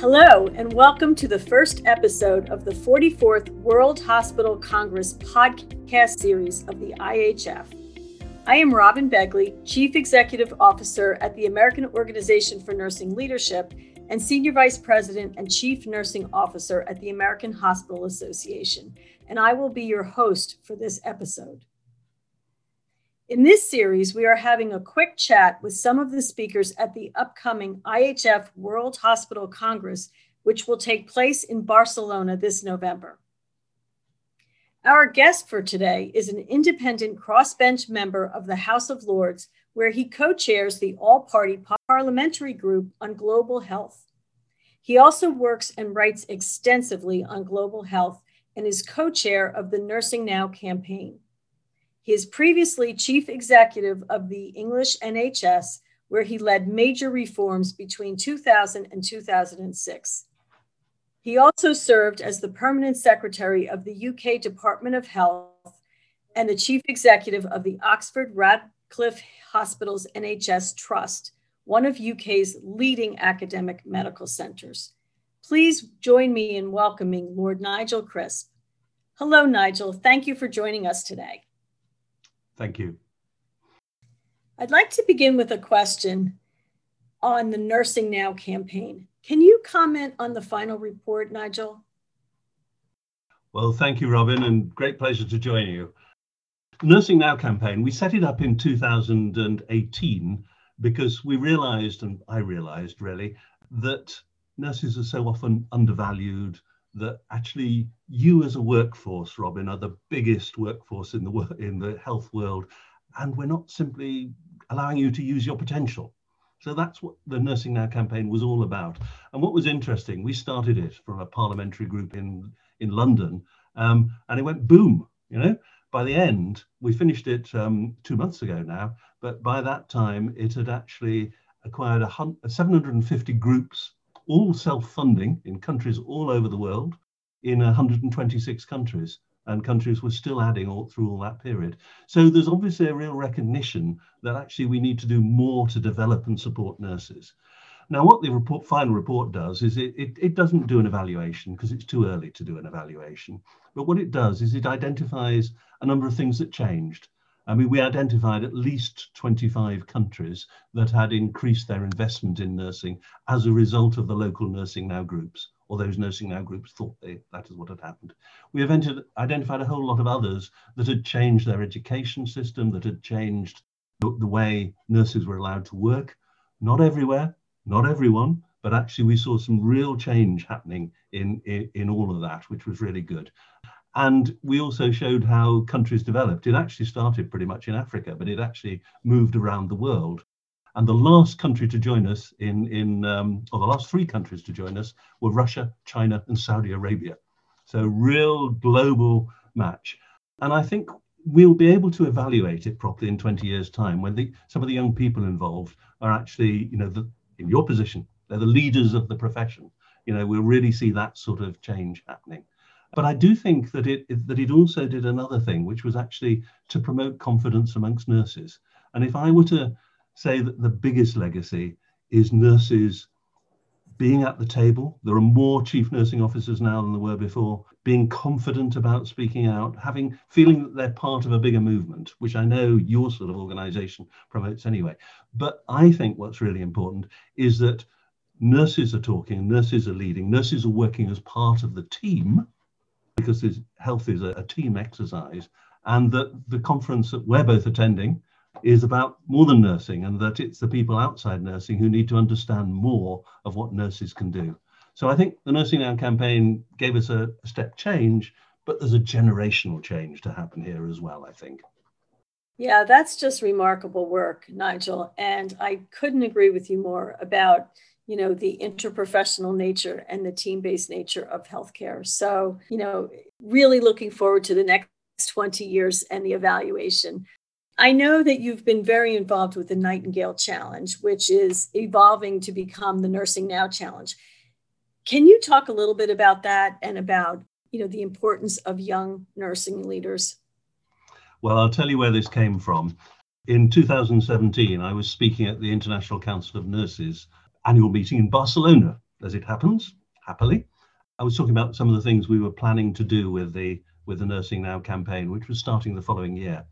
Hello, and welcome to the first episode of the 44th World Hospital Congress podcast series of the IHF. I am Robyn Begley, Chief Executive Officer at the American Organization for Nursing Leadership and Senior Vice President and Chief Nursing Officer at the American Hospital Association, and I will be your host for this episode. In this series, we are having a quick chat with some of the speakers at the upcoming IHF World Hospital Congress, which will take place in Barcelona this November. Our guest for today is an independent crossbench member of the House of Lords, where he co chairs the all party parliamentary group on global health. He also works and writes extensively on global health and is co chair of the Nursing Now campaign. He is previously chief executive of the English NHS, where he led major reforms between 2000 and 2006. He also served as the permanent secretary of the UK Department of Health and the chief executive of the Oxford Radcliffe Hospitals NHS Trust, one of UK's leading academic medical centres. Please join me in welcoming Lord Nigel Crisp. Hello, Nigel. Thank you for joining us today. Thank you. I'd like to begin with a question on the Nursing Now campaign. Can you comment on the final report, Nigel? Well, thank you, Robyn, and great pleasure to join you. Nursing Now campaign, we set it up in 2018 because we realized, and I realized really, that nurses are so often undervalued, that actually you as a workforce, Robyn, are the biggest workforce in the in the health world, and we're not simply allowing you to use your potential. So that's what the Nursing Now campaign was all about. And what was interesting, we started it from a parliamentary group in in London, um, and it went boom. You know, by the end, we finished it um, two months ago now, but by that time, it had actually acquired a 750 groups all self-funding in countries all over the world in 126 countries and countries were still adding all through all that period. So there's obviously a real recognition that actually we need to do more to develop and support nurses. Now, what the report, final report does is it, it, it doesn't do an evaluation because it's too early to do an evaluation. But what it does is it identifies a number of things that changed I mean, we identified at least 25 countries that had increased their investment in nursing as a result of the local Nursing Now groups, or those Nursing Now groups thought they, that is what had happened. We have identified a whole lot of others that had changed their education system, that had changed the, the way nurses were allowed to work. Not everywhere, not everyone, but actually we saw some real change happening in, in, in all of that, which was really good. And we also showed how countries developed. It actually started pretty much in Africa, but it actually moved around the world. And the last country to join us in, in um, or the last three countries to join us were Russia, China, and Saudi Arabia. So real global match. And I think we'll be able to evaluate it properly in 20 years' time when the, some of the young people involved are actually, you know, the, in your position, they're the leaders of the profession. You know, we'll really see that sort of change happening. But I do think that it that it also did another thing, which was actually to promote confidence amongst nurses. And if I were to say that the biggest legacy is nurses being at the table, there are more chief nursing officers now than there were before, being confident about speaking out, having feeling that they're part of a bigger movement, which I know your sort of organization promotes anyway. But I think what's really important is that nurses are talking, nurses are leading, nurses are working as part of the team because health is a, a team exercise, and that the conference that we're both attending is about more than nursing, and that it's the people outside nursing who need to understand more of what nurses can do. So I think the Nursing Now campaign gave us a, a step change, but there's a generational change to happen here as well, I think. Yeah, that's just remarkable work, Nigel. And I couldn't agree with you more about you know the interprofessional nature and the team-based nature of healthcare. So you know really looking forward to the next 20 years and the evaluation. I know that you've been very involved with the nightingale challenge which is evolving to become the nursing now challenge. Can you talk a little bit about that and about you know the importance of young nursing leaders? Well i'll tell you where this came from. In 2017 i was speaking at the international council of nurses annual meeting in Barcelona. as it happens, happily. I was talking about some of the things we were planning to do with the with the Nursing Now campaign, which was starting the following year.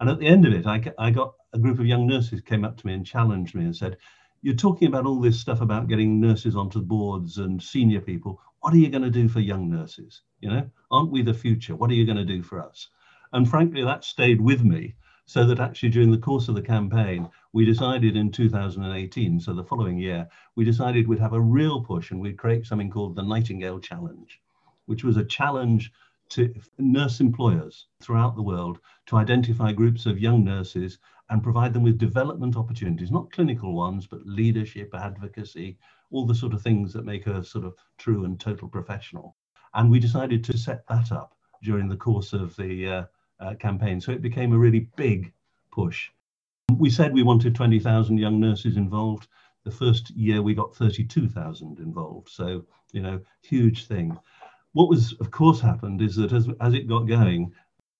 And at the end of it, I, I got a group of young nurses came up to me and challenged me and said, "You're talking about all this stuff about getting nurses onto boards and senior people. What are you going to do for young nurses? You know, aren't we the future? What are you going to do for us?" And frankly, that stayed with me so that actually during the course of the campaign, we decided in 2018, so the following year, we decided we'd have a real push and we'd create something called the Nightingale Challenge, which was a challenge to nurse employers throughout the world to identify groups of young nurses and provide them with development opportunities, not clinical ones, but leadership, advocacy, all the sort of things that make a sort of true and total professional. And we decided to set that up during the course of the uh, uh, campaign. So it became a really big push. We said we wanted 20,000 young nurses involved. The first year we got 32,000 involved. So, you know, huge thing. What was, of course, happened is that as, as it got going,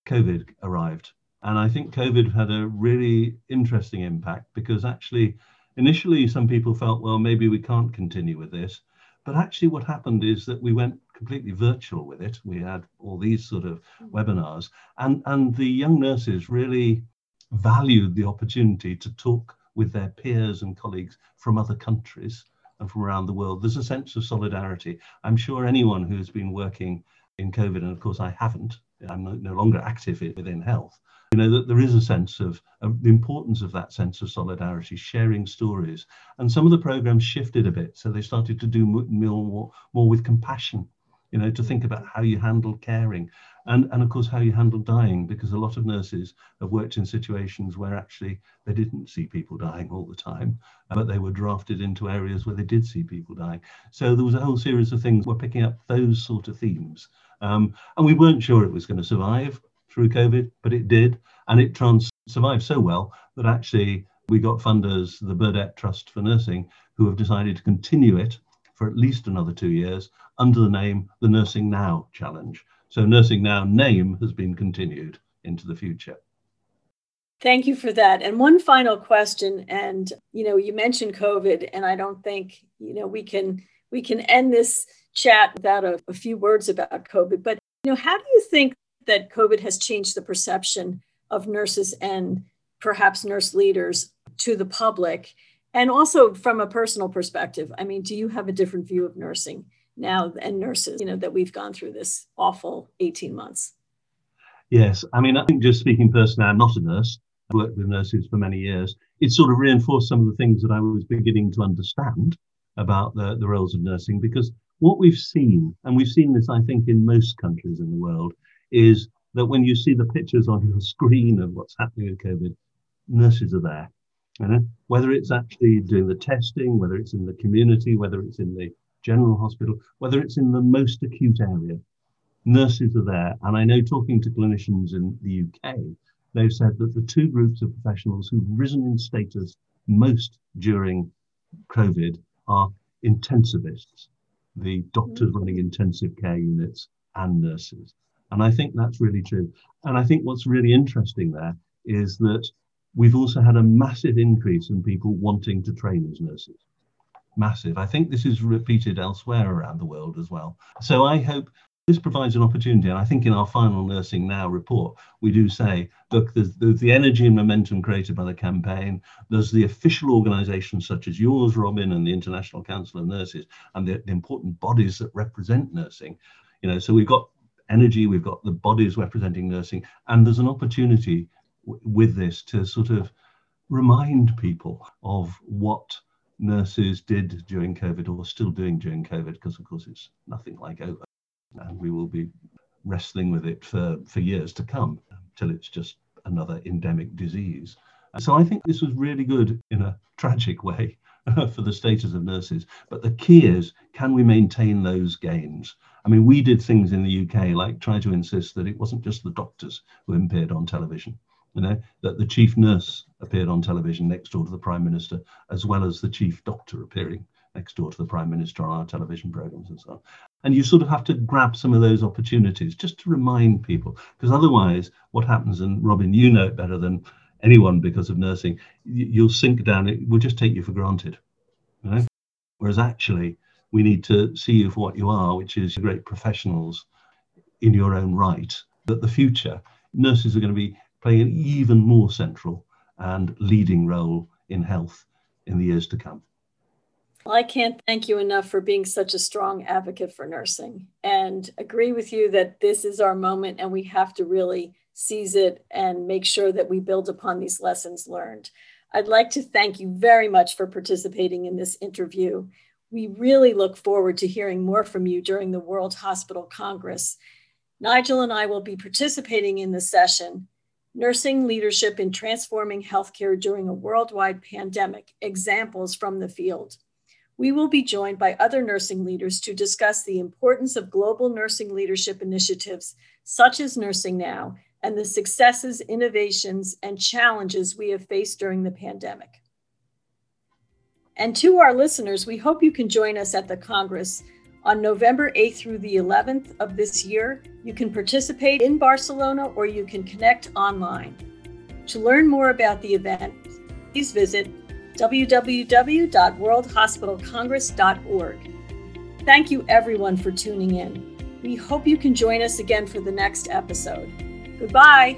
COVID arrived. And I think COVID had a really interesting impact because actually, initially, some people felt, well, maybe we can't continue with this. But actually, what happened is that we went completely virtual with it. We had all these sort of mm. webinars, and and the young nurses really valued the opportunity to talk with their peers and colleagues from other countries and from around the world. There's a sense of solidarity. I'm sure anyone who has been working in COVID, and of course I haven't, I'm no, no longer active within health, you know that there is a sense of, the importance of that sense of solidarity sharing stories. And some of the programs shifted a bit so they started to do more, more with compassion you know to think about how you handle caring. And and of course how you handle dying because a lot of nurses have worked in situations where actually they didn't see people dying all the time but they were drafted into areas where they did see people dying. So there was a whole series of things we're picking up those sort of themes. Um, and we weren't sure it was going to survive through COVID, but it did. And it trans- survived so well that actually we got funders, the Burdett Trust for Nursing, who have decided to continue it for at least another two years under the name the Nursing Now Challenge. So Nursing Now name has been continued into the future. Thank you for that. And one final question and you know you mentioned COVID and I don't think you know we can we can end this chat without a, a few words about COVID but you know how do you think that COVID has changed the perception of nurses and perhaps nurse leaders to the public? And also from a personal perspective, I mean, do you have a different view of nursing now and nurses, you know, that we've gone through this awful 18 months? Yes. I mean, I think just speaking personally, I'm not a nurse. I worked with nurses for many years. It sort of reinforced some of the things that I was beginning to understand about the, the roles of nursing because what we've seen, and we've seen this, I think, in most countries in the world, is that when you see the pictures on your screen of what's happening with COVID, nurses are there. You know? Whether it's actually doing the testing, whether it's in the community, whether it's in the general hospital, whether it's in the most acute area, nurses are there. And I know talking to clinicians in the UK, they've said that the two groups of professionals who've risen in status most during COVID are intensivists, the doctors mm-hmm. running intensive care units, and nurses. And I think that's really true. And I think what's really interesting there is that we've also had a massive increase in people wanting to train as nurses. Massive. I think this is repeated elsewhere around the world as well. So I hope this provides an opportunity. And I think in our final Nursing Now report, we do say, look, there's, there's the energy and momentum created by the campaign. There's the official organizations such as yours, Robyn, and the International Council of Nurses, and the, the important bodies that represent nursing. You know, so we've got energy, we've got the bodies representing nursing, and there's an opportunity w- with this to sort of remind people of what nurses did during COVID or still doing during COVID, because of course it's nothing like over. And we will be wrestling with it for, for years to come till it's just another endemic disease. So I think this was really good in a tragic way for the status of nurses. But the key is can we maintain those gains? I mean, we did things in the UK like try to insist that it wasn't just the doctors who appeared on television, you know, that the chief nurse appeared on television next door to the prime minister, as well as the chief doctor appearing next door to the prime minister on our television programs and so on. And you sort of have to grab some of those opportunities just to remind people, because otherwise, what happens, and Robyn, you know it better than anyone because of nursing, you'll sink down. It will just take you for granted. You know? Whereas actually, We need to see you for what you are, which is great professionals in your own right. That the future, nurses are going to be playing an even more central and leading role in health in the years to come. Well, I can't thank you enough for being such a strong advocate for nursing and agree with you that this is our moment and we have to really seize it and make sure that we build upon these lessons learned. I'd like to thank you very much for participating in this interview. We really look forward to hearing more from you during the World Hospital Congress. Nigel and I will be participating in the session Nursing Leadership in Transforming Healthcare During a Worldwide Pandemic Examples from the Field. We will be joined by other nursing leaders to discuss the importance of global nursing leadership initiatives such as Nursing Now and the successes, innovations, and challenges we have faced during the pandemic. And to our listeners, we hope you can join us at the Congress on November 8th through the 11th of this year. You can participate in Barcelona or you can connect online. To learn more about the event, please visit www.worldhospitalcongress.org. Thank you, everyone, for tuning in. We hope you can join us again for the next episode. Goodbye.